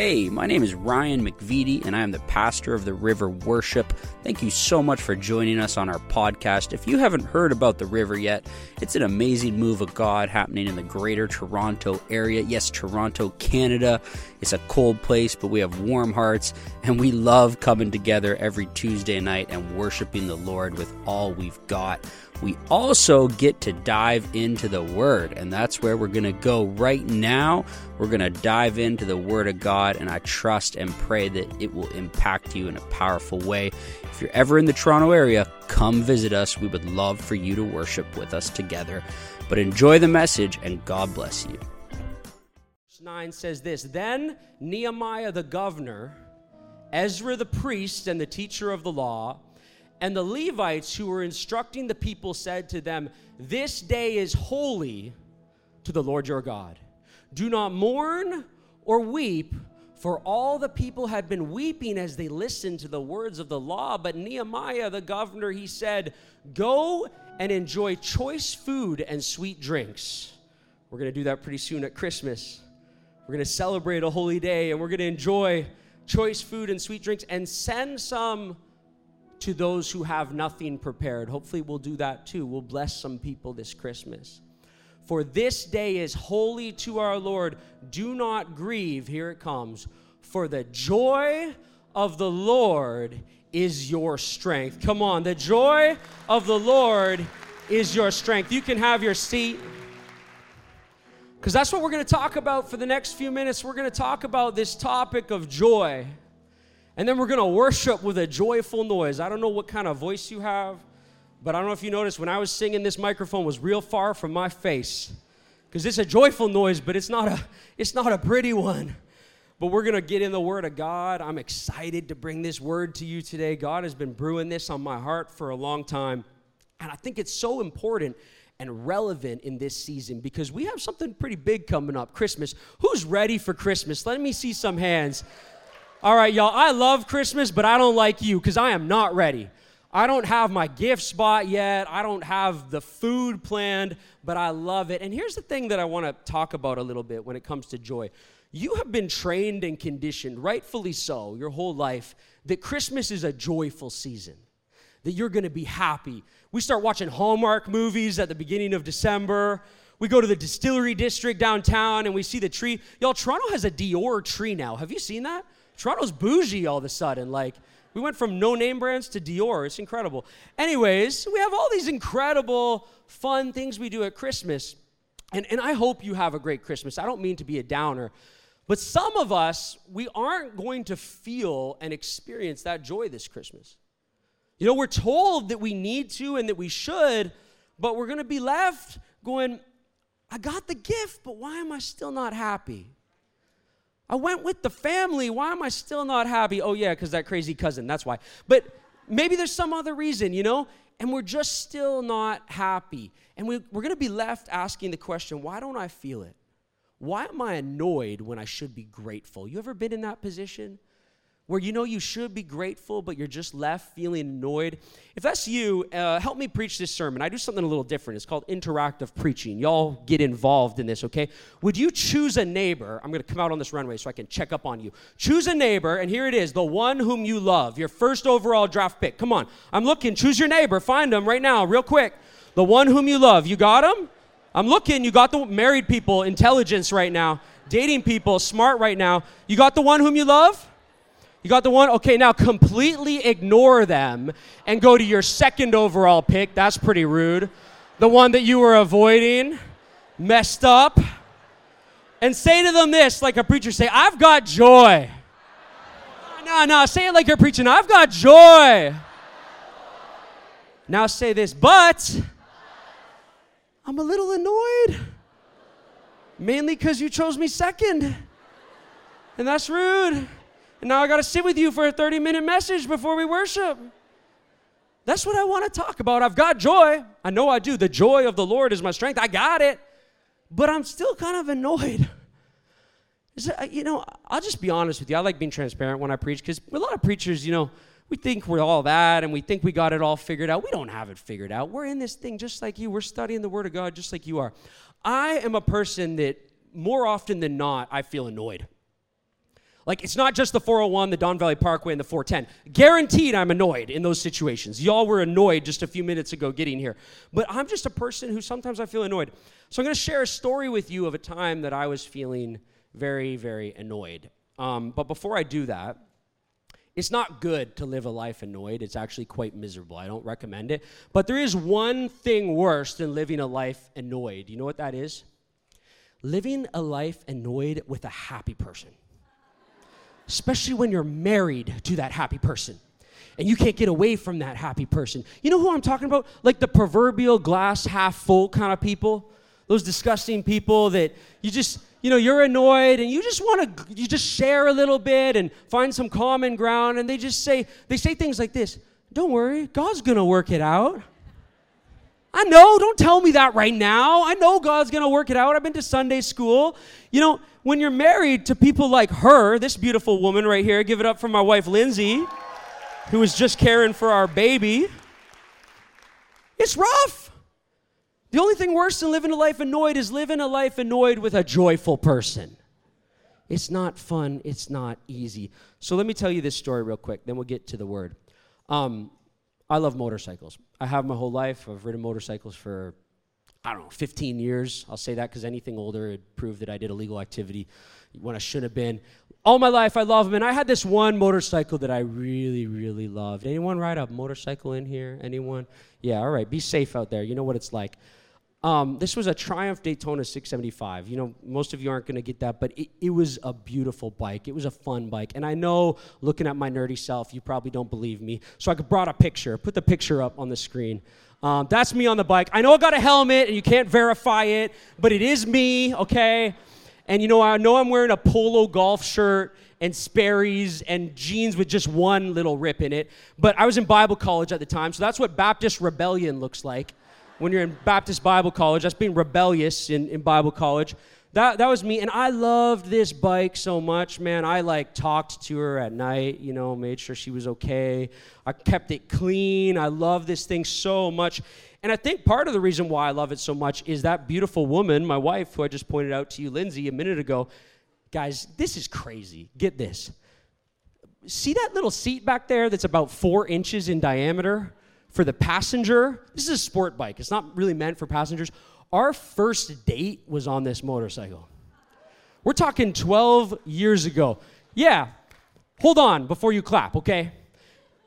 Hey, my name is Ryan McVitie, and I am the pastor of the River Worship. Thank you so much for joining us on our podcast. If you haven't heard about the River yet, it's an amazing move of God happening in the greater Toronto area. Yes, Toronto, Canada. It's a cold place, but we have warm hearts, and we love coming together every Tuesday night and worshiping the Lord with all we've got we also get to dive into the Word, and that's where we're going to go right now. We're going to dive into the Word of God, and I trust and pray that it will impact you in a powerful way. If you're ever in the Toronto area, come visit us. We would love for you to worship with us together. But enjoy the message, and God bless you. Verse 9 says this Then Nehemiah the governor, Ezra the priest, and the teacher of the law, and the Levites who were instructing the people said to them, This day is holy to the Lord your God. Do not mourn or weep, for all the people had been weeping as they listened to the words of the law. But Nehemiah, the governor, he said, Go and enjoy choice food and sweet drinks. We're going to do that pretty soon at Christmas. We're going to celebrate a holy day and we're going to enjoy choice food and sweet drinks and send some to those who have nothing prepared. Hopefully, we'll do that too. We'll bless some people this Christmas. For this day is holy to our Lord. Do not grieve. Here it comes. For the joy of the Lord is your strength. Come on, the joy of the Lord is your strength. You can have your seat. Because that's what we're going to talk about for the next few minutes. We're going to talk about this topic of joy. And then we're going to worship with a joyful noise. I don't know what kind of voice you have, but I don't know if you noticed when I was singing, this microphone was real far from my face. Because it's a joyful noise, but it's not a, it's not a pretty one. But we're going to get in the Word of God. I'm excited to bring this word to you today. God has been brewing this on my heart for a long time. And I think it's so important and relevant in this season because we have something pretty big coming up Christmas. Who's ready for Christmas? Let me see some hands. All right, y'all, I love Christmas, but I don't like you because I am not ready. I don't have my gift spot yet. I don't have the food planned, but I love it. And here's the thing that I want to talk about a little bit when it comes to joy. You have been trained and conditioned, rightfully so, your whole life, that Christmas is a joyful season, that you're going to be happy. We start watching Hallmark movies at the beginning of December. We go to the distillery district downtown and we see the tree. Y'all, Toronto has a Dior tree now. Have you seen that? Toronto's bougie all of a sudden. Like, we went from no name brands to Dior. It's incredible. Anyways, we have all these incredible, fun things we do at Christmas. And, and I hope you have a great Christmas. I don't mean to be a downer, but some of us, we aren't going to feel and experience that joy this Christmas. You know, we're told that we need to and that we should, but we're going to be left going, I got the gift, but why am I still not happy? I went with the family. Why am I still not happy? Oh, yeah, because that crazy cousin. That's why. But maybe there's some other reason, you know? And we're just still not happy. And we, we're going to be left asking the question why don't I feel it? Why am I annoyed when I should be grateful? You ever been in that position? Where you know you should be grateful, but you're just left feeling annoyed. If that's you, uh, help me preach this sermon. I do something a little different. It's called interactive preaching. Y'all get involved in this, okay? Would you choose a neighbor? I'm going to come out on this runway so I can check up on you. Choose a neighbor, and here it is the one whom you love, your first overall draft pick. Come on. I'm looking. Choose your neighbor. Find them right now, real quick. The one whom you love. You got him? I'm looking. You got the married people, intelligence right now. Dating people, smart right now. You got the one whom you love? You got the one? Okay, now completely ignore them and go to your second overall pick. That's pretty rude. The one that you were avoiding, messed up. And say to them this, like a preacher say, I've got joy. No, no, say it like you're preaching. I've got joy. Now say this, but I'm a little annoyed. Mainly because you chose me second. And that's rude. And now I got to sit with you for a 30 minute message before we worship. That's what I want to talk about. I've got joy. I know I do. The joy of the Lord is my strength. I got it. But I'm still kind of annoyed. You know, I'll just be honest with you. I like being transparent when I preach because a lot of preachers, you know, we think we're all that and we think we got it all figured out. We don't have it figured out. We're in this thing just like you. We're studying the Word of God just like you are. I am a person that more often than not, I feel annoyed. Like it's not just the 401, the Don Valley Parkway, and the 410. Guaranteed I'm annoyed in those situations. Y'all were annoyed just a few minutes ago getting here. But I'm just a person who sometimes I feel annoyed. So I'm going to share a story with you of a time that I was feeling very, very annoyed. Um, but before I do that, it's not good to live a life annoyed. It's actually quite miserable. I don't recommend it. But there is one thing worse than living a life annoyed. You know what that is? Living a life annoyed with a happy person especially when you're married to that happy person and you can't get away from that happy person. You know who I'm talking about? Like the proverbial glass half full kind of people. Those disgusting people that you just, you know, you're annoyed and you just want to you just share a little bit and find some common ground and they just say they say things like this, "Don't worry, God's going to work it out." I know, don't tell me that right now. I know God's going to work it out. I've been to Sunday school. You know, when you're married to people like her, this beautiful woman right here, give it up for my wife Lindsay, who is just caring for our baby. It's rough. The only thing worse than living a life annoyed is living a life annoyed with a joyful person. It's not fun, it's not easy. So let me tell you this story real quick, then we'll get to the word. Um, I love motorcycles. I have my whole life. I've ridden motorcycles for, I don't know, 15 years. I'll say that because anything older would prove that I did illegal activity when I shouldn't have been. All my life, I love them. And I had this one motorcycle that I really, really loved. Anyone ride a motorcycle in here? Anyone? Yeah, all right. Be safe out there. You know what it's like. Um, this was a Triumph Daytona 675. You know, most of you aren't going to get that, but it, it, was a beautiful bike. It was a fun bike. And I know, looking at my nerdy self, you probably don't believe me. So I brought a picture. Put the picture up on the screen. Um, that's me on the bike. I know I got a helmet, and you can't verify it, but it is me, okay? And you know, I know I'm wearing a polo golf shirt and Sperry's and jeans with just one little rip in it. But I was in Bible college at the time, so that's what Baptist rebellion looks like when you're in Baptist Bible college. That's being rebellious in, in Bible college. That, that was me. And I loved this bike so much, man. I like talked to her at night, you know, made sure she was okay. I kept it clean. I love this thing so much. And I think part of the reason why I love it so much is that beautiful woman, my wife, who I just pointed out to you, Lindsay, a minute ago. Guys, this is crazy. Get this. See that little seat back there that's about four inches in diameter? For the passenger. This is a sport bike, it's not really meant for passengers. Our first date was on this motorcycle. We're talking 12 years ago. Yeah, hold on before you clap, okay?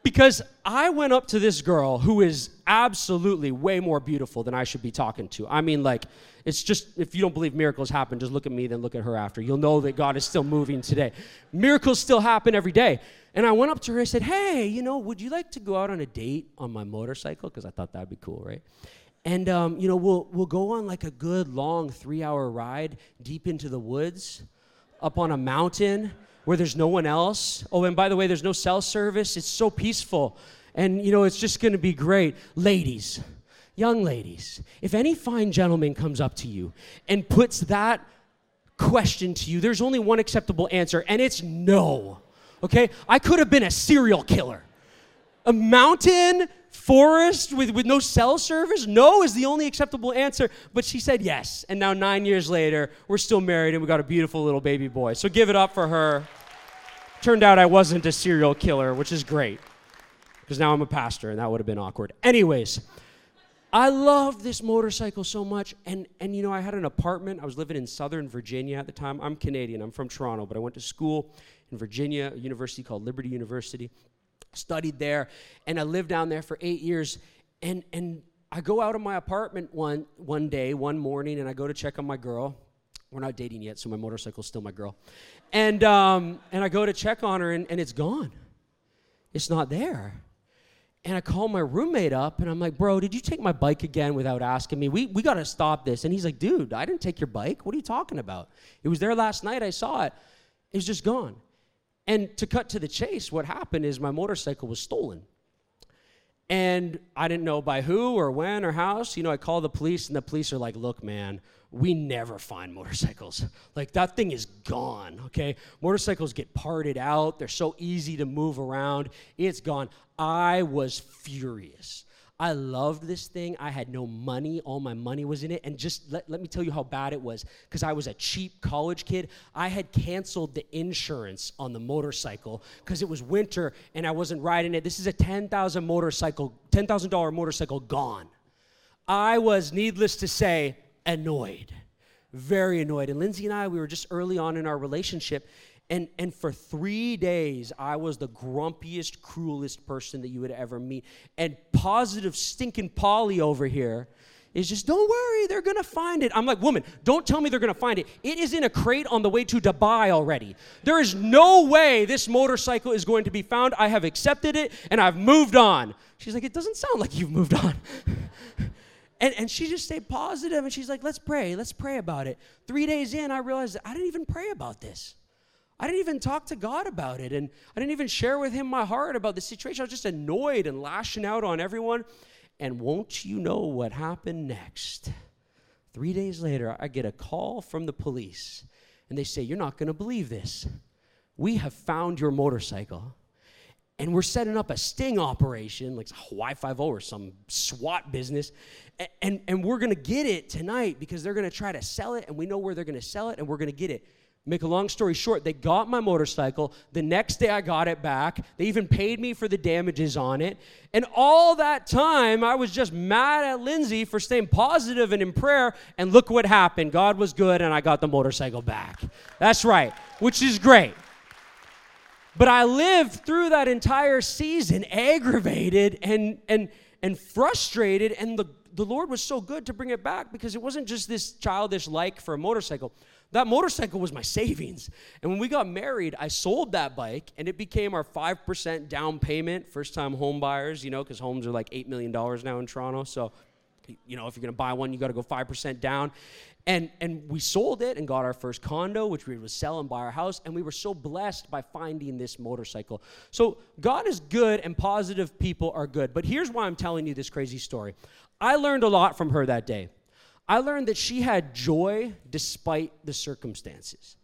Because I went up to this girl who is absolutely way more beautiful than I should be talking to. I mean, like, it's just, if you don't believe miracles happen, just look at me, then look at her after. You'll know that God is still moving today. Miracles still happen every day. And I went up to her, I said, Hey, you know, would you like to go out on a date on my motorcycle? Because I thought that'd be cool, right? And, um, you know, we'll, we'll go on like a good long three hour ride deep into the woods, up on a mountain where there's no one else. Oh, and by the way, there's no cell service. It's so peaceful. And, you know, it's just going to be great. Ladies, young ladies, if any fine gentleman comes up to you and puts that question to you, there's only one acceptable answer, and it's no. Okay? I could have been a serial killer. A mountain forest with, with no cell service? No is the only acceptable answer. But she said yes. And now, nine years later, we're still married and we got a beautiful little baby boy. So give it up for her. Turned out I wasn't a serial killer, which is great. Because now I'm a pastor and that would have been awkward. Anyways, I love this motorcycle so much. And, and you know, I had an apartment. I was living in Southern Virginia at the time. I'm Canadian, I'm from Toronto, but I went to school in Virginia, a university called Liberty University studied there, and I lived down there for eight years. And, and I go out of my apartment one, one day, one morning, and I go to check on my girl. We're not dating yet, so my motorcycle's still my girl. And, um, and I go to check on her, and, and it's gone. It's not there. And I call my roommate up, and I'm like, bro, did you take my bike again without asking me? We, we got to stop this. And he's like, dude, I didn't take your bike. What are you talking about? It was there last night. I saw it. It's just gone. And to cut to the chase, what happened is my motorcycle was stolen. And I didn't know by who or when or how. So, you know, I call the police, and the police are like, look, man, we never find motorcycles. Like, that thing is gone, okay? Motorcycles get parted out, they're so easy to move around. It's gone. I was furious. I loved this thing. I had no money. All my money was in it. And just let, let me tell you how bad it was because I was a cheap college kid. I had canceled the insurance on the motorcycle because it was winter and I wasn't riding it. This is a 10,000 motorcycle, $10,000 motorcycle gone. I was, needless to say, annoyed, very annoyed. And Lindsay and I, we were just early on in our relationship. And, and for three days, I was the grumpiest, cruelest person that you would ever meet. And positive, stinking Polly over here is just, don't worry, they're gonna find it. I'm like, woman, don't tell me they're gonna find it. It is in a crate on the way to Dubai already. There is no way this motorcycle is going to be found. I have accepted it and I've moved on. She's like, it doesn't sound like you've moved on. and, and she just stayed positive and she's like, let's pray, let's pray about it. Three days in, I realized I didn't even pray about this. I didn't even talk to God about it. And I didn't even share with Him my heart about the situation. I was just annoyed and lashing out on everyone. And won't you know what happened next? Three days later, I get a call from the police. And they say, You're not going to believe this. We have found your motorcycle. And we're setting up a sting operation, like Hawaii 5 or some SWAT business. And, and, and we're going to get it tonight because they're going to try to sell it. And we know where they're going to sell it. And we're going to get it. Make a long story short, they got my motorcycle. The next day I got it back. They even paid me for the damages on it. And all that time, I was just mad at Lindsay for staying positive and in prayer. And look what happened. God was good, and I got the motorcycle back. That's right, which is great. But I lived through that entire season aggravated and, and, and frustrated. And the, the Lord was so good to bring it back because it wasn't just this childish like for a motorcycle. That motorcycle was my savings. And when we got married, I sold that bike and it became our 5% down payment, first time home buyers, you know, because homes are like $8 million now in Toronto. So, you know, if you're going to buy one, you got to go 5% down. And, and we sold it and got our first condo, which we would sell and buy our house. And we were so blessed by finding this motorcycle. So God is good and positive people are good. But here's why I'm telling you this crazy story. I learned a lot from her that day. I learned that she had joy despite the circumstances.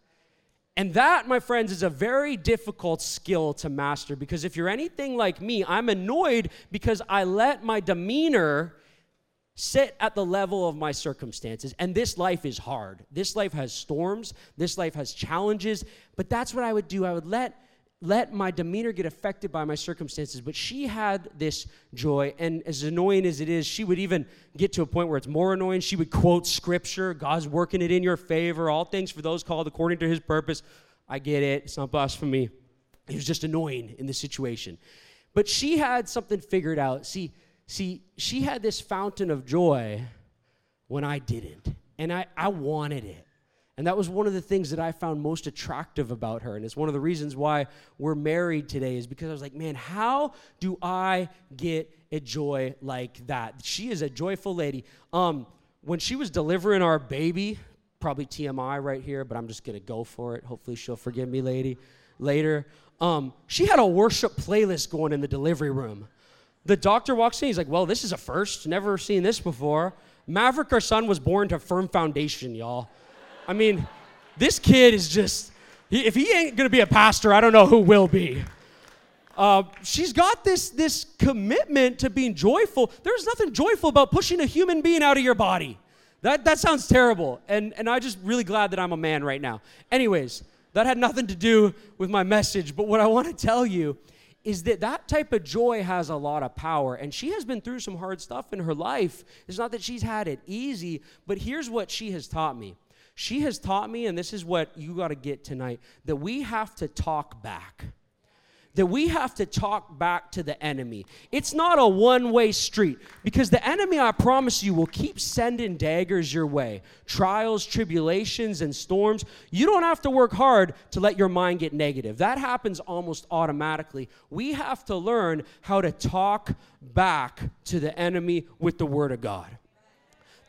And that, my friends, is a very difficult skill to master because if you're anything like me, I'm annoyed because I let my demeanor sit at the level of my circumstances. And this life is hard. This life has storms, this life has challenges, but that's what I would do. I would let let my demeanor get affected by my circumstances. But she had this joy. And as annoying as it is, she would even get to a point where it's more annoying. She would quote scripture God's working it in your favor, all things for those called according to his purpose. I get it. It's not blasphemy. It was just annoying in the situation. But she had something figured out. See, see, she had this fountain of joy when I didn't. And I, I wanted it. And that was one of the things that I found most attractive about her. And it's one of the reasons why we're married today, is because I was like, man, how do I get a joy like that? She is a joyful lady. Um, when she was delivering our baby, probably TMI right here, but I'm just gonna go for it. Hopefully she'll forgive me, lady, later. Um, she had a worship playlist going in the delivery room. The doctor walks in, he's like, well, this is a first, never seen this before. Maverick, our son, was born to firm foundation, y'all. I mean, this kid is just, he, if he ain't gonna be a pastor, I don't know who will be. Uh, she's got this, this commitment to being joyful. There's nothing joyful about pushing a human being out of your body. That, that sounds terrible. And, and I'm just really glad that I'm a man right now. Anyways, that had nothing to do with my message. But what I want to tell you is that that type of joy has a lot of power. And she has been through some hard stuff in her life. It's not that she's had it easy, but here's what she has taught me she has taught me, and this is what you got to get tonight, that we have to talk back. That we have to talk back to the enemy. It's not a one way street because the enemy, I promise you, will keep sending daggers your way trials, tribulations, and storms. You don't have to work hard to let your mind get negative. That happens almost automatically. We have to learn how to talk back to the enemy with the Word of God.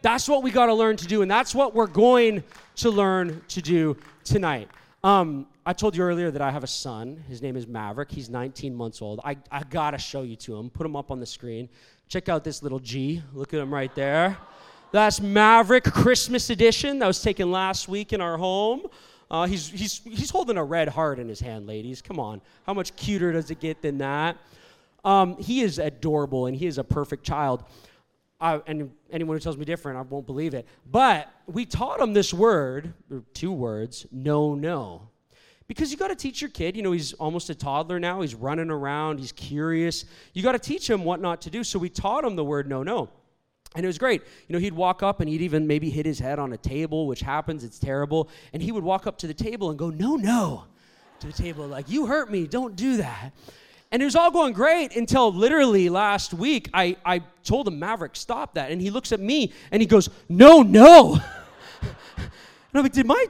That's what we got to learn to do, and that's what we're going to learn to do tonight. Um, I told you earlier that I have a son. His name is Maverick. He's 19 months old. I, I got to show you to him. Put him up on the screen. Check out this little G. Look at him right there. That's Maverick Christmas edition that was taken last week in our home. Uh, he's, he's, he's holding a red heart in his hand, ladies. Come on. How much cuter does it get than that? Um, he is adorable and he is a perfect child. Uh, and anyone who tells me different, I won't believe it. But we taught him this word, or two words, no, no. Because you got to teach your kid, you know, he's almost a toddler now, he's running around, he's curious. You got to teach him what not to do. So we taught him the word no, no. And it was great. You know, he'd walk up and he'd even maybe hit his head on a table, which happens, it's terrible. And he would walk up to the table and go, no, no, to the table, like, you hurt me, don't do that. And it was all going great until literally last week, I, I told him, Maverick, stop that. And he looks at me and he goes, no, no. and I'm like, did my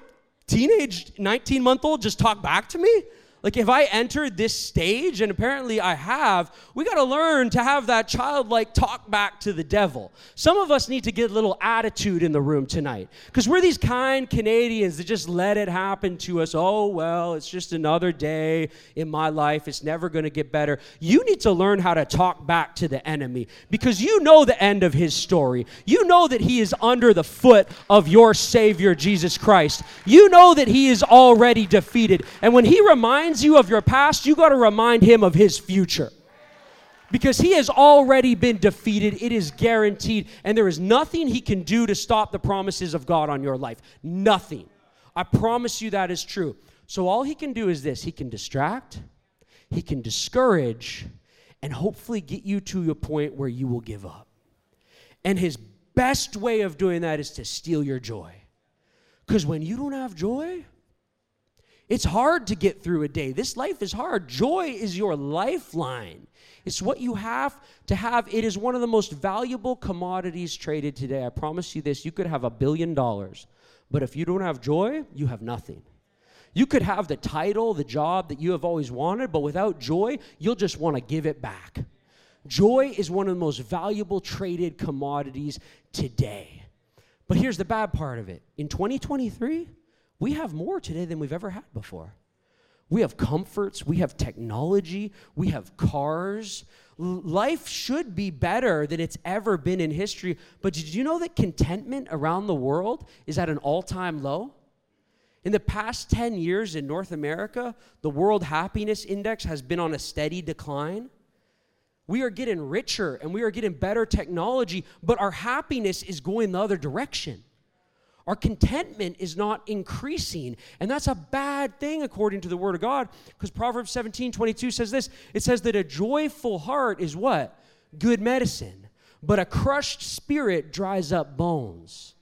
teenage 19 month old just talk back to me? Like, if I entered this stage, and apparently I have, we got to learn to have that childlike talk back to the devil. Some of us need to get a little attitude in the room tonight because we're these kind Canadians that just let it happen to us. Oh, well, it's just another day in my life. It's never going to get better. You need to learn how to talk back to the enemy because you know the end of his story. You know that he is under the foot of your Savior, Jesus Christ. You know that he is already defeated. And when he reminds reminds you of your past, you got to remind him of his future. Because he has already been defeated, it is guaranteed, and there is nothing he can do to stop the promises of God on your life. Nothing. I promise you that is true. So all he can do is this he can distract, he can discourage, and hopefully get you to a point where you will give up. And his best way of doing that is to steal your joy. Because when you don't have joy, it's hard to get through a day. This life is hard. Joy is your lifeline. It's what you have to have. It is one of the most valuable commodities traded today. I promise you this you could have a billion dollars, but if you don't have joy, you have nothing. You could have the title, the job that you have always wanted, but without joy, you'll just want to give it back. Joy is one of the most valuable traded commodities today. But here's the bad part of it. In 2023, we have more today than we've ever had before. We have comforts, we have technology, we have cars. life should be better than it's ever been in history. But did you know that contentment around the world is at an all time low? In the past 10 years in North America, the World Happiness Index has been on a steady decline. We are getting richer and we are getting better technology, but our happiness is going the other direction. Our contentment is not increasing. And that's a bad thing according to the Word of God, because Proverbs 17 22 says this it says that a joyful heart is what? Good medicine. But a crushed spirit dries up bones.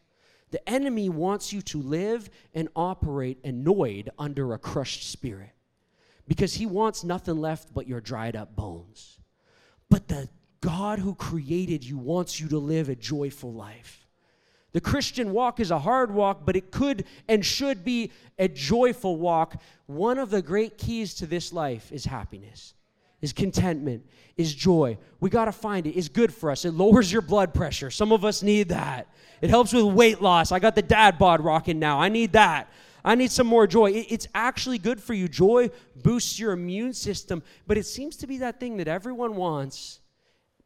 The enemy wants you to live and operate annoyed under a crushed spirit because he wants nothing left but your dried up bones. But the God who created you wants you to live a joyful life. The Christian walk is a hard walk, but it could and should be a joyful walk. One of the great keys to this life is happiness, is contentment, is joy. We got to find it. It's good for us. It lowers your blood pressure. Some of us need that. It helps with weight loss. I got the dad bod rocking now. I need that. I need some more joy. It's actually good for you. Joy boosts your immune system, but it seems to be that thing that everyone wants,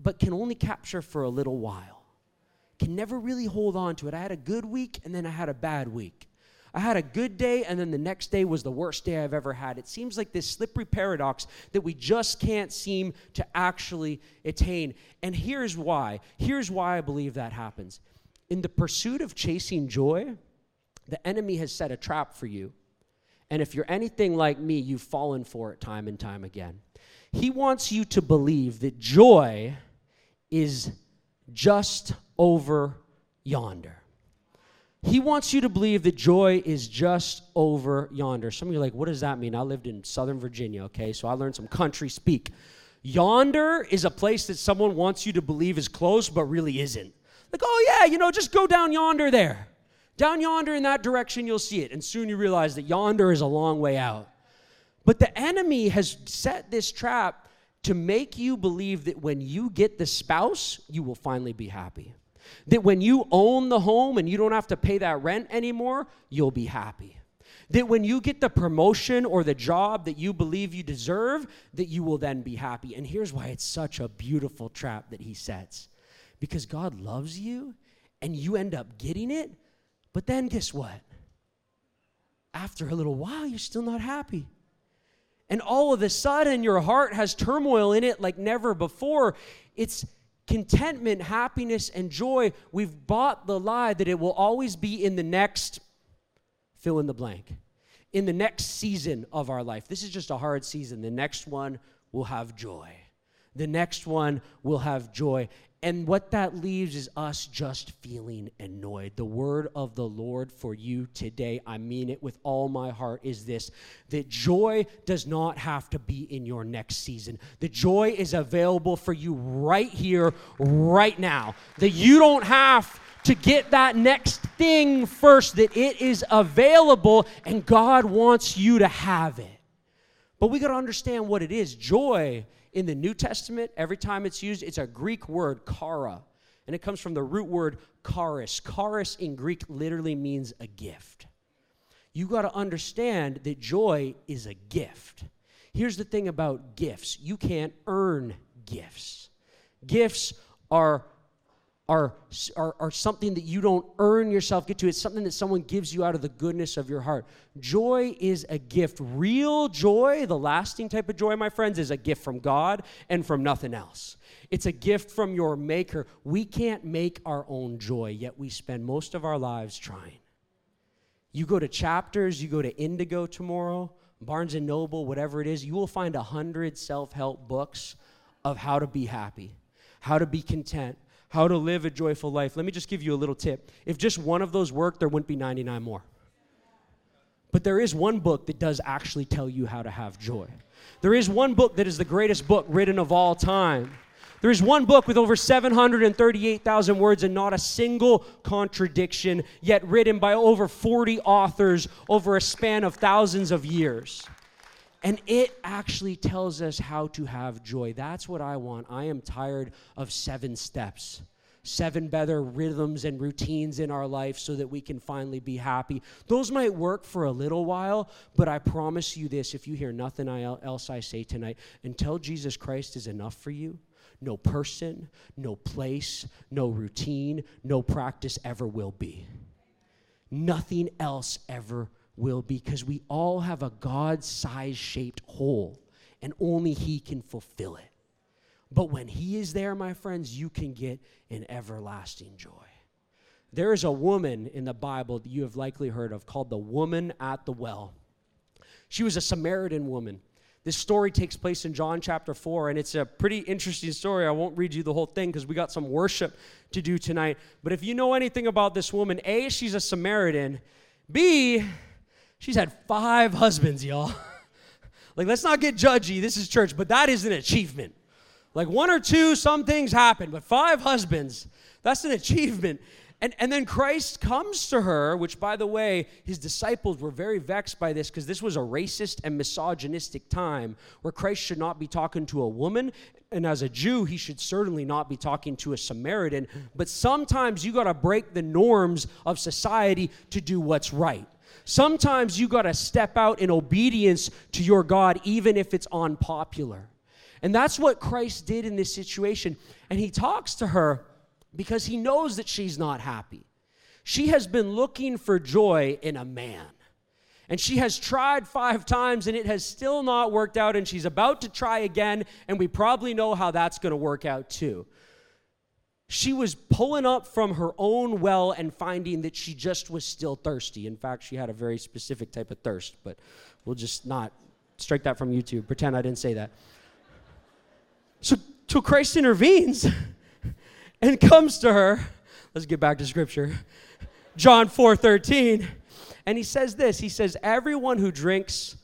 but can only capture for a little while can never really hold on to it. I had a good week and then I had a bad week. I had a good day, and then the next day was the worst day I've ever had. It seems like this slippery paradox that we just can't seem to actually attain. And here's why. Here's why I believe that happens. In the pursuit of chasing joy, the enemy has set a trap for you. And if you're anything like me, you've fallen for it time and time again. He wants you to believe that joy is just over yonder. He wants you to believe that joy is just over yonder. Some of you are like, what does that mean? I lived in Southern Virginia, okay, so I learned some country speak. Yonder is a place that someone wants you to believe is close, but really isn't. Like, oh yeah, you know, just go down yonder there. Down yonder in that direction, you'll see it. And soon you realize that yonder is a long way out. But the enemy has set this trap to make you believe that when you get the spouse, you will finally be happy. That when you own the home and you don't have to pay that rent anymore, you'll be happy. That when you get the promotion or the job that you believe you deserve, that you will then be happy. And here's why it's such a beautiful trap that he sets. Because God loves you and you end up getting it, but then guess what? After a little while, you're still not happy. And all of a sudden, your heart has turmoil in it like never before. It's contentment, happiness, and joy. We've bought the lie that it will always be in the next fill in the blank, in the next season of our life. This is just a hard season. The next one will have joy. The next one will have joy. And what that leaves is us just feeling annoyed. The word of the Lord for you today, I mean it with all my heart, is this that joy does not have to be in your next season. The joy is available for you right here, right now. That you don't have to get that next thing first, that it is available and God wants you to have it. But we got to understand what it is. Joy in the New Testament, every time it's used, it's a Greek word, chara, And it comes from the root word charis. Charis in Greek literally means a gift. You got to understand that joy is a gift. Here's the thing about gifts you can't earn gifts. Gifts are are, are, are something that you don't earn yourself get to. It's something that someone gives you out of the goodness of your heart. Joy is a gift. Real joy, the lasting type of joy, my friends, is a gift from God and from nothing else. It's a gift from your maker. We can't make our own joy, yet we spend most of our lives trying. You go to chapters, you go to Indigo tomorrow, Barnes and Noble, whatever it is, you will find a hundred self-help books of how to be happy, how to be content, how to live a joyful life. Let me just give you a little tip. If just one of those worked, there wouldn't be 99 more. But there is one book that does actually tell you how to have joy. There is one book that is the greatest book written of all time. There is one book with over 738,000 words and not a single contradiction, yet written by over 40 authors over a span of thousands of years. And it actually tells us how to have joy. That's what I want. I am tired of seven steps, seven better rhythms and routines in our life so that we can finally be happy. Those might work for a little while, but I promise you this if you hear nothing else I say tonight, until Jesus Christ is enough for you, no person, no place, no routine, no practice ever will be. Nothing else ever will because we all have a God size shaped hole and only He can fulfill it. But when He is there, my friends, you can get an everlasting joy. There is a woman in the Bible that you have likely heard of called the woman at the well. She was a Samaritan woman. This story takes place in John chapter 4, and it's a pretty interesting story. I won't read you the whole thing because we got some worship to do tonight. But if you know anything about this woman, A, she's a Samaritan. B, She's had five husbands, y'all. like, let's not get judgy. This is church, but that is an achievement. Like, one or two, some things happen, but five husbands, that's an achievement. And, and then Christ comes to her, which, by the way, his disciples were very vexed by this because this was a racist and misogynistic time where Christ should not be talking to a woman. And as a Jew, he should certainly not be talking to a Samaritan. But sometimes you got to break the norms of society to do what's right. Sometimes you got to step out in obedience to your God, even if it's unpopular. And that's what Christ did in this situation. And he talks to her because he knows that she's not happy. She has been looking for joy in a man. And she has tried five times and it has still not worked out. And she's about to try again. And we probably know how that's going to work out too she was pulling up from her own well and finding that she just was still thirsty. In fact, she had a very specific type of thirst, but we'll just not strike that from YouTube. Pretend I didn't say that. So, so Christ intervenes and comes to her. Let's get back to scripture. John 4 13. And he says this He says, Everyone who drinks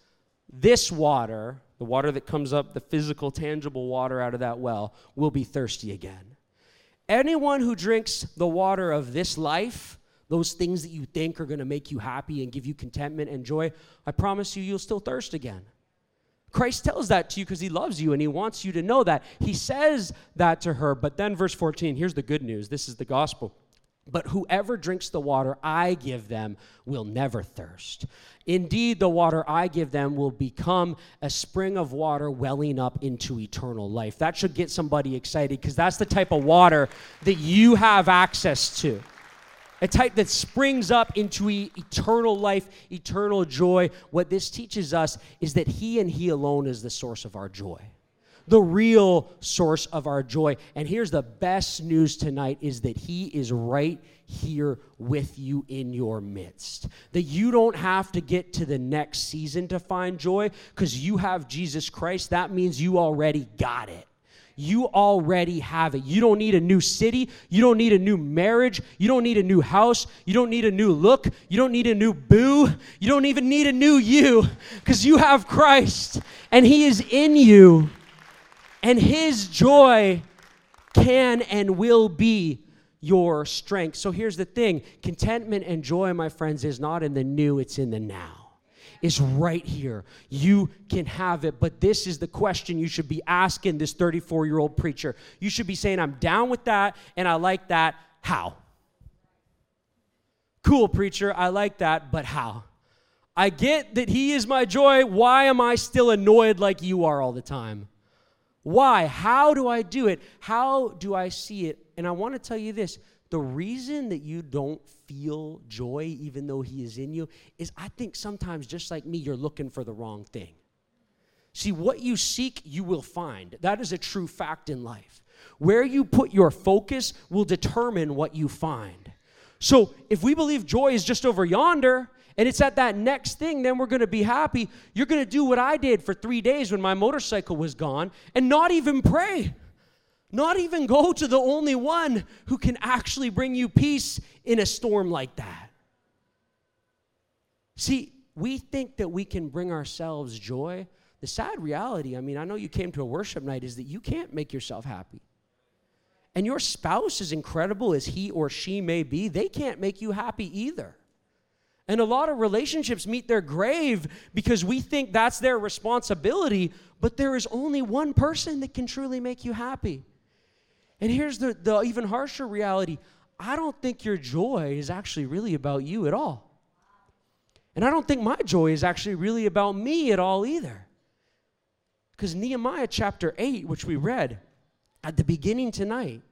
this water, the water that comes up, the physical, tangible water out of that well, will be thirsty again. Anyone who drinks the water of this life, those things that you think are going to make you happy and give you contentment and joy, I promise you, you'll still thirst again. Christ tells that to you because he loves you and he wants you to know that. He says that to her, but then verse 14, here's the good news. This is the gospel. But whoever drinks the water I give them will never thirst. Indeed, the water I give them will become a spring of water welling up into eternal life. That should get somebody excited because that's the type of water that you have access to. a type that springs up into eternal life, eternal joy. What this teaches us is that He and He alone is the source of our joy. The real source of our joy. And here's the best news tonight is that He is right here with you in your midst. That you don't have to get to the next season to find joy because you have Jesus Christ. That means you already got it you already have it. You don't need a new city. You don't need a new marriage. You don't need a new house. You don't need a new look. You don't need a new boo. You don't even need a new you because you have Christ and He is in you. And His joy can and will be your strength. So here's the thing contentment and joy, my friends, is not in the new, it's in the now is right here. You can have it. But this is the question you should be asking this 34 year old preacher. You should be saying, I'm down with that and I like that. How? Cool, preacher. I like that, but how? I get that he is my joy. Why am I still annoyed like you are all the time? Why? How do I do it? How do I see it? And I want to tell you this the reason that you don't feel joy even though he is in you is I think sometimes, just like me, you're looking for the wrong thing. See, what you seek, you will find. That is a true fact in life. Where you put your focus will determine what you find. So, if we believe joy is just over yonder and it's at that next thing, then we're going to be happy. You're going to do what I did for three days when my motorcycle was gone and not even pray. Not even go to the only one who can actually bring you peace in a storm like that. See, we think that we can bring ourselves joy. The sad reality, I mean, I know you came to a worship night, is that you can't make yourself happy. And your spouse, as incredible as he or she may be, they can't make you happy either. And a lot of relationships meet their grave because we think that's their responsibility, but there is only one person that can truly make you happy. And here's the, the even harsher reality I don't think your joy is actually really about you at all. And I don't think my joy is actually really about me at all either. Because Nehemiah chapter 8, which we read at the beginning tonight,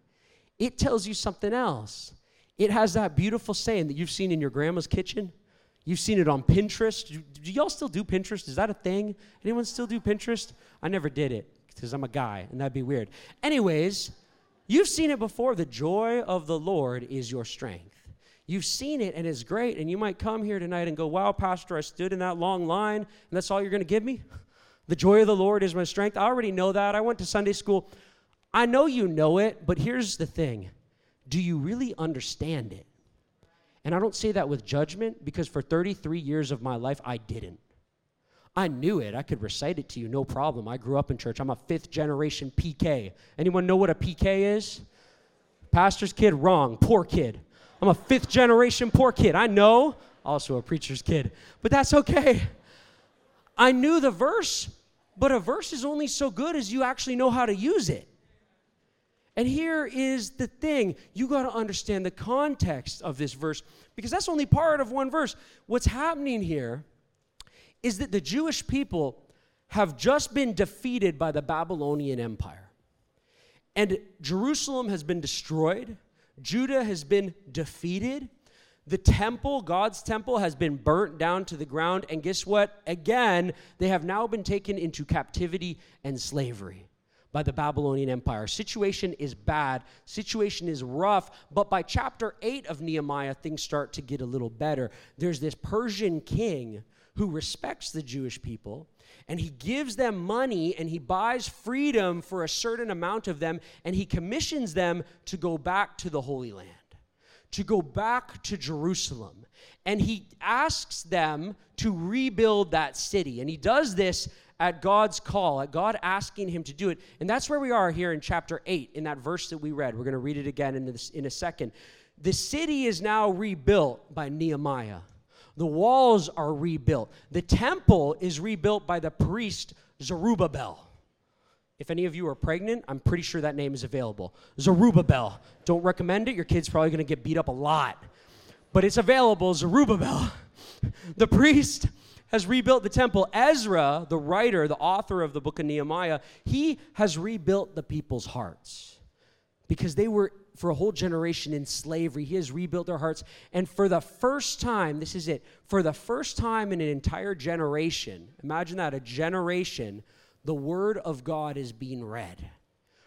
it tells you something else. It has that beautiful saying that you've seen in your grandma's kitchen. You've seen it on Pinterest. Do, do y'all still do Pinterest? Is that a thing? Anyone still do Pinterest? I never did it because I'm a guy and that'd be weird. Anyways, You've seen it before. The joy of the Lord is your strength. You've seen it and it's great. And you might come here tonight and go, Wow, Pastor, I stood in that long line and that's all you're going to give me? The joy of the Lord is my strength. I already know that. I went to Sunday school. I know you know it, but here's the thing do you really understand it? And I don't say that with judgment because for 33 years of my life, I didn't. I knew it. I could recite it to you, no problem. I grew up in church. I'm a fifth generation PK. Anyone know what a PK is? Pastor's kid, wrong. Poor kid. I'm a fifth generation poor kid. I know, also a preacher's kid, but that's okay. I knew the verse, but a verse is only so good as you actually know how to use it. And here is the thing you got to understand the context of this verse because that's only part of one verse. What's happening here is that the Jewish people have just been defeated by the Babylonian Empire. And Jerusalem has been destroyed, Judah has been defeated. The temple, God's temple, has been burnt down to the ground. And guess what? Again, they have now been taken into captivity and slavery by the Babylonian Empire. Situation is bad, situation is rough, but by chapter 8 of Nehemiah, things start to get a little better. There's this Persian king who respects the Jewish people, and he gives them money and he buys freedom for a certain amount of them, and he commissions them to go back to the Holy Land, to go back to Jerusalem. And he asks them to rebuild that city. And he does this at God's call, at God asking him to do it. And that's where we are here in chapter 8, in that verse that we read. We're going to read it again in, this, in a second. The city is now rebuilt by Nehemiah. The walls are rebuilt. The temple is rebuilt by the priest Zerubbabel. If any of you are pregnant, I'm pretty sure that name is available. Zerubbabel. Don't recommend it. Your kid's probably going to get beat up a lot. But it's available, Zerubbabel. The priest has rebuilt the temple. Ezra, the writer, the author of the book of Nehemiah, he has rebuilt the people's hearts because they were for a whole generation in slavery. He has rebuilt their hearts. And for the first time, this is it, for the first time in an entire generation, imagine that, a generation, the word of God is being read.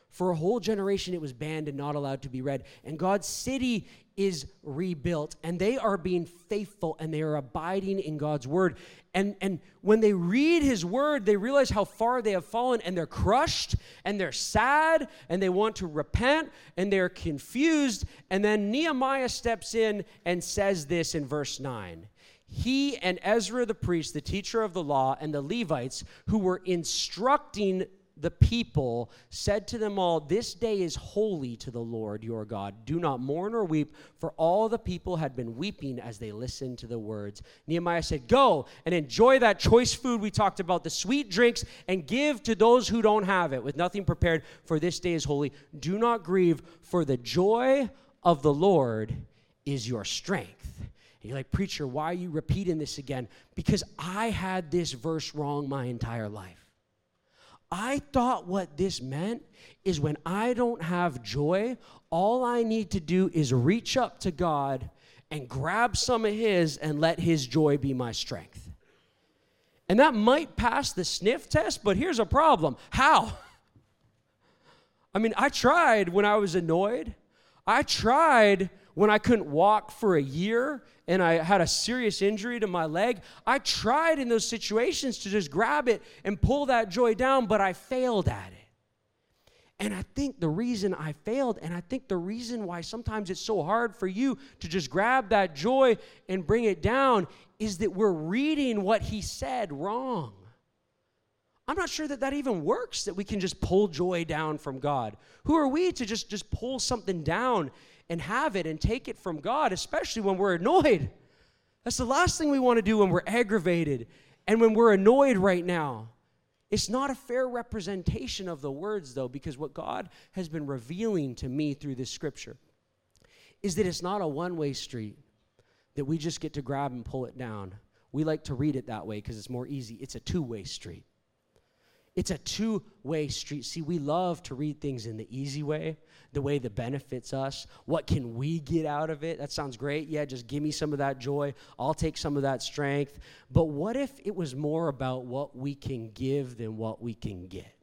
For a whole generation, it was banned and not allowed to be read. And God's city is rebuilt, and they are being faithful and they are abiding in God's word. And, and when they read his word, they realize how far they have fallen, and they're crushed, and they're sad, and they want to repent, and they're confused. And then Nehemiah steps in and says this in verse 9 he and Ezra the priest, the teacher of the law, and the Levites who were instructing the people said to them all, This day is holy to the Lord your God. Do not mourn or weep, for all the people had been weeping as they listened to the words. Nehemiah said, Go and enjoy that choice food we talked about, the sweet drinks, and give to those who don't have it, with nothing prepared, for this day is holy. Do not grieve, for the joy of the Lord is your strength. And you're like, Preacher, why are you repeating this again? Because I had this verse wrong my entire life. I thought what this meant is when I don't have joy, all I need to do is reach up to God and grab some of His and let His joy be my strength. And that might pass the sniff test, but here's a problem. How? I mean, I tried when I was annoyed. I tried when I couldn't walk for a year and I had a serious injury to my leg, I tried in those situations to just grab it and pull that joy down, but I failed at it. And I think the reason I failed, and I think the reason why sometimes it's so hard for you to just grab that joy and bring it down is that we're reading what he said wrong. I'm not sure that that even works, that we can just pull joy down from God. Who are we to just, just pull something down and have it and take it from God, especially when we're annoyed. That's the last thing we want to do when we're aggravated and when we're annoyed right now. It's not a fair representation of the words, though, because what God has been revealing to me through this scripture is that it's not a one way street that we just get to grab and pull it down. We like to read it that way because it's more easy. It's a two way street. It's a two way street. See, we love to read things in the easy way, the way that benefits us. What can we get out of it? That sounds great. Yeah, just give me some of that joy. I'll take some of that strength. But what if it was more about what we can give than what we can get?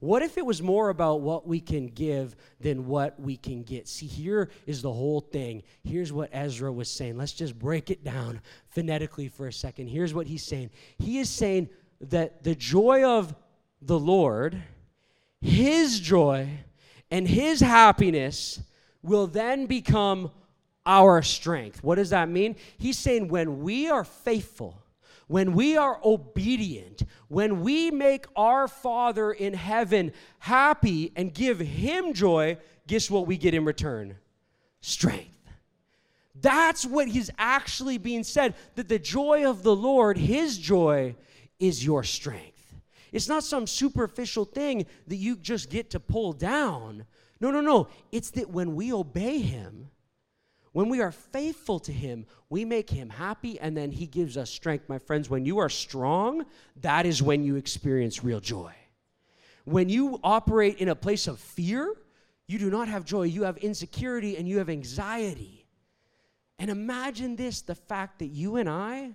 What if it was more about what we can give than what we can get? See, here is the whole thing. Here's what Ezra was saying. Let's just break it down phonetically for a second. Here's what he's saying. He is saying, that the joy of the Lord, his joy, and his happiness will then become our strength. What does that mean? He's saying when we are faithful, when we are obedient, when we make our Father in heaven happy and give him joy, guess what we get in return? Strength. That's what he's actually being said that the joy of the Lord, his joy, is your strength. It's not some superficial thing that you just get to pull down. No, no, no. It's that when we obey Him, when we are faithful to Him, we make Him happy and then He gives us strength. My friends, when you are strong, that is when you experience real joy. When you operate in a place of fear, you do not have joy. You have insecurity and you have anxiety. And imagine this the fact that you and I,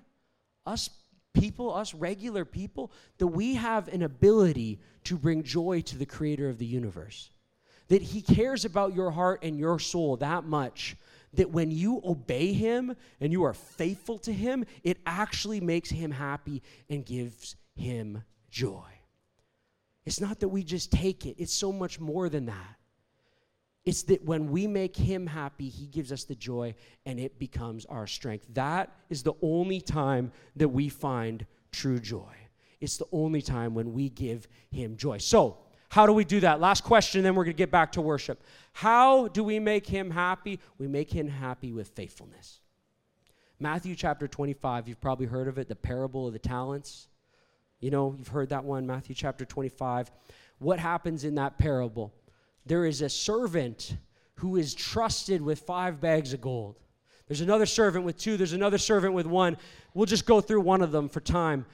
us people, us regular people, that we have an ability to bring joy to the creator of the universe. That he cares about your heart and your soul that much that when you obey him and you are faithful to him, it actually makes him happy and gives him joy. It's not that we just take it, it's so much more than that. It's that when we make him happy, he gives us the joy and it becomes our strength. That is the only time that we find true joy. It's the only time when we give him joy. So, how do we do that? Last question, then we're going to get back to worship. How do we make him happy? We make him happy with faithfulness. Matthew chapter 25, you've probably heard of it, the parable of the talents. You know, you've heard that one, Matthew chapter 25. What happens in that parable? There is a servant who is trusted with five bags of gold. There's another servant with two, there's another servant with one. We'll just go through one of them for time.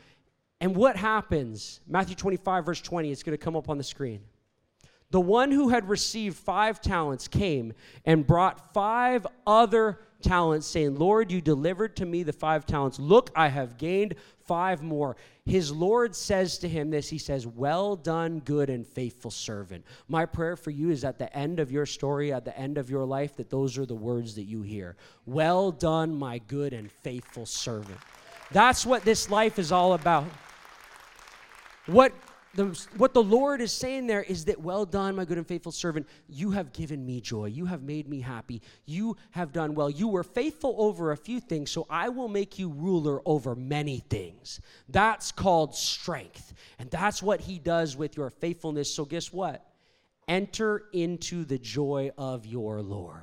And what happens? Matthew 25, verse 20, it's going to come up on the screen. The one who had received five talents came and brought five other talents, saying, Lord, you delivered to me the five talents. Look, I have gained five more. His Lord says to him this He says, Well done, good and faithful servant. My prayer for you is at the end of your story, at the end of your life, that those are the words that you hear. Well done, my good and faithful servant. That's what this life is all about. What the, what the Lord is saying there is that, well done, my good and faithful servant. You have given me joy. You have made me happy. You have done well. You were faithful over a few things, so I will make you ruler over many things. That's called strength. And that's what he does with your faithfulness. So, guess what? Enter into the joy of your Lord.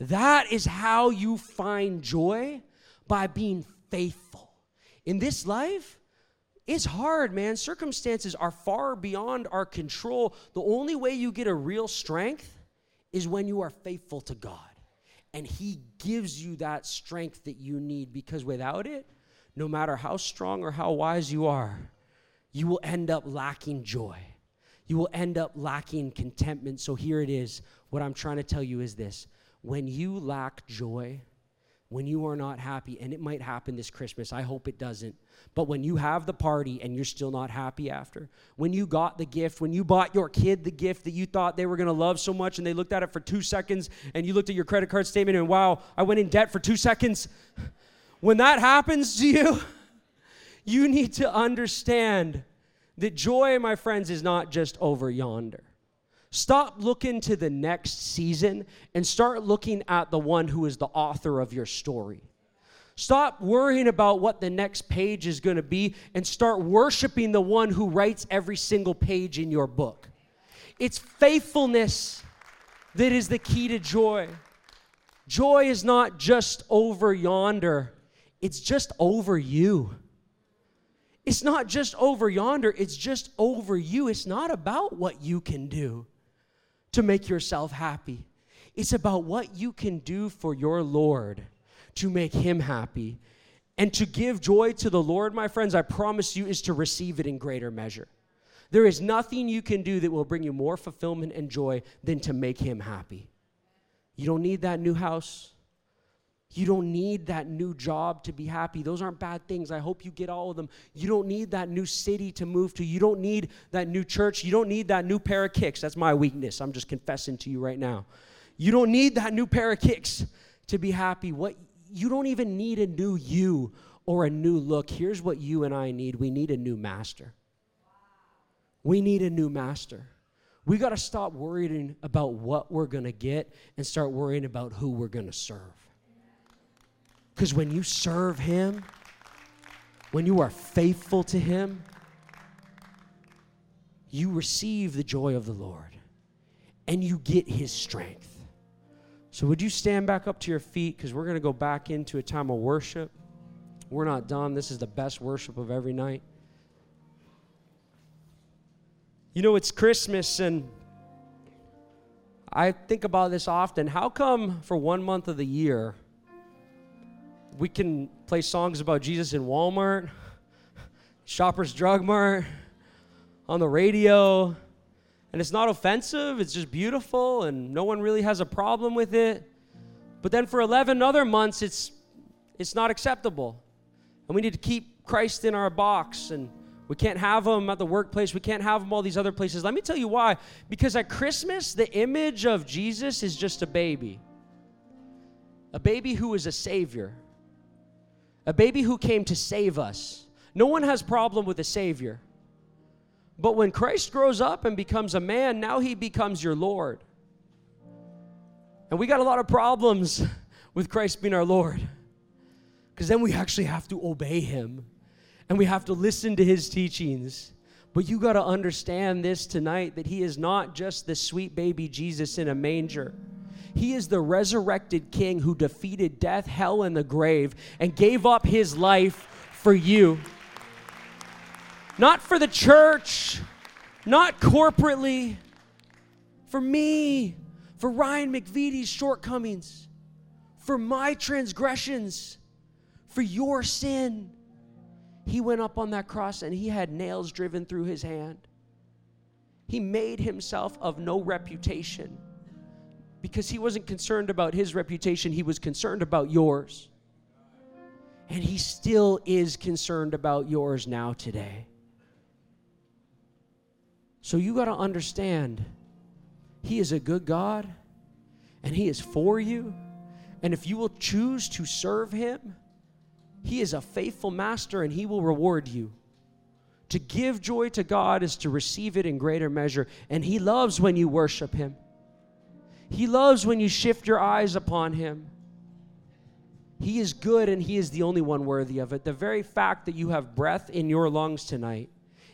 That is how you find joy by being faithful. In this life, it's hard, man. Circumstances are far beyond our control. The only way you get a real strength is when you are faithful to God. And He gives you that strength that you need because without it, no matter how strong or how wise you are, you will end up lacking joy. You will end up lacking contentment. So here it is. What I'm trying to tell you is this when you lack joy, when you are not happy, and it might happen this Christmas, I hope it doesn't. But when you have the party and you're still not happy after, when you got the gift, when you bought your kid the gift that you thought they were gonna love so much and they looked at it for two seconds and you looked at your credit card statement and wow, I went in debt for two seconds. When that happens to you, you need to understand that joy, my friends, is not just over yonder. Stop looking to the next season and start looking at the one who is the author of your story. Stop worrying about what the next page is going to be and start worshiping the one who writes every single page in your book. It's faithfulness that is the key to joy. Joy is not just over yonder, it's just over you. It's not just over yonder, it's just over you. It's not about what you can do to make yourself happy. It's about what you can do for your Lord to make him happy. And to give joy to the Lord, my friends, I promise you, is to receive it in greater measure. There is nothing you can do that will bring you more fulfillment and joy than to make him happy. You don't need that new house. You don't need that new job to be happy. Those aren't bad things. I hope you get all of them. You don't need that new city to move to. You don't need that new church. You don't need that new pair of kicks. That's my weakness. I'm just confessing to you right now. You don't need that new pair of kicks to be happy. What you don't even need a new you or a new look. Here's what you and I need. We need a new master. We need a new master. We got to stop worrying about what we're going to get and start worrying about who we're going to serve. Because when you serve Him, when you are faithful to Him, you receive the joy of the Lord and you get His strength. So, would you stand back up to your feet? Because we're going to go back into a time of worship. We're not done. This is the best worship of every night. You know, it's Christmas, and I think about this often. How come for one month of the year, we can play songs about Jesus in Walmart, Shoppers Drug Mart, on the radio, and it's not offensive, it's just beautiful, and no one really has a problem with it. But then for 11 other months, it's, it's not acceptable. And we need to keep Christ in our box, and we can't have him at the workplace. We can't have him all these other places. Let me tell you why. Because at Christmas, the image of Jesus is just a baby, a baby who is a savior a baby who came to save us. No one has problem with a savior. But when Christ grows up and becomes a man, now he becomes your Lord. And we got a lot of problems with Christ being our Lord. Because then we actually have to obey him and we have to listen to his teachings. But you got to understand this tonight that he is not just the sweet baby Jesus in a manger. He is the resurrected king who defeated death, hell, and the grave and gave up his life for you. Not for the church, not corporately, for me, for Ryan McVitie's shortcomings, for my transgressions, for your sin. He went up on that cross and he had nails driven through his hand. He made himself of no reputation because he wasn't concerned about his reputation, he was concerned about yours. And he still is concerned about yours now today. So you got to understand, he is a good God and he is for you. And if you will choose to serve him, he is a faithful master and he will reward you. To give joy to God is to receive it in greater measure. And he loves when you worship him. He loves when you shift your eyes upon him. He is good and he is the only one worthy of it. The very fact that you have breath in your lungs tonight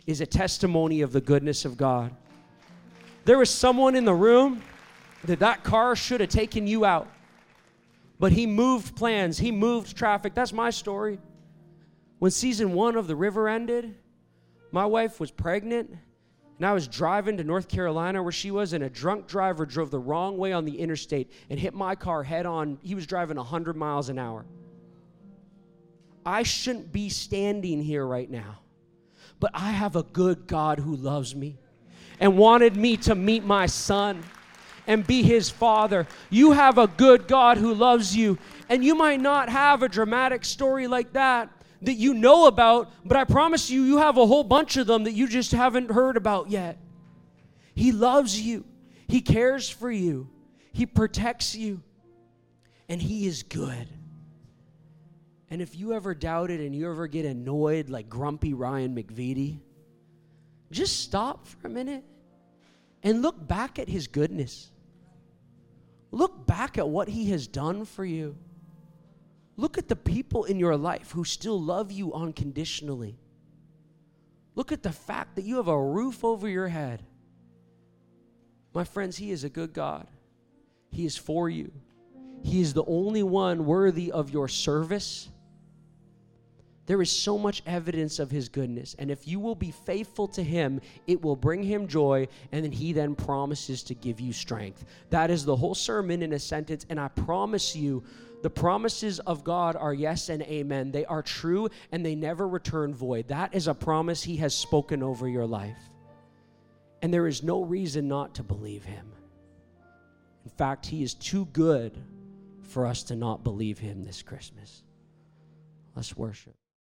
is a testimony of the goodness of God. There was someone in the room that that car should have taken you out. But he moved plans, he moved traffic. That's my story. When season one of The River ended, my wife was pregnant, and I was driving to North Carolina where she was, and a drunk driver drove the wrong way on the interstate and hit my car head on. He was driving 100 miles an hour. I shouldn't be standing here right now, but I have a good God who loves me and wanted me to meet my son and be his father. You have a good God who loves you. And you might not have a dramatic story like that that you know about, but I promise you, you have a whole bunch of them that you just haven't heard about yet. He loves you, He cares for you, He protects you, and He is good. And if you ever doubt it and you ever get annoyed like grumpy Ryan McVeety, just stop for a minute and look back at his goodness. Look back at what He has done for you. Look at the people in your life who still love you unconditionally. Look at the fact that you have a roof over your head. My friends, He is a good God. He is for you. He is the only one worthy of your service there is so much evidence of his goodness. And if you will be faithful to him, it will bring him joy, and then he then promises to give you strength. That is the whole sermon in a sentence. And I promise you, the promises of God are yes and amen. They are true and they never return void. That is a promise he has spoken over your life. And there is no reason not to believe him. In fact, he is too good for us to not believe him this Christmas. Let's worship.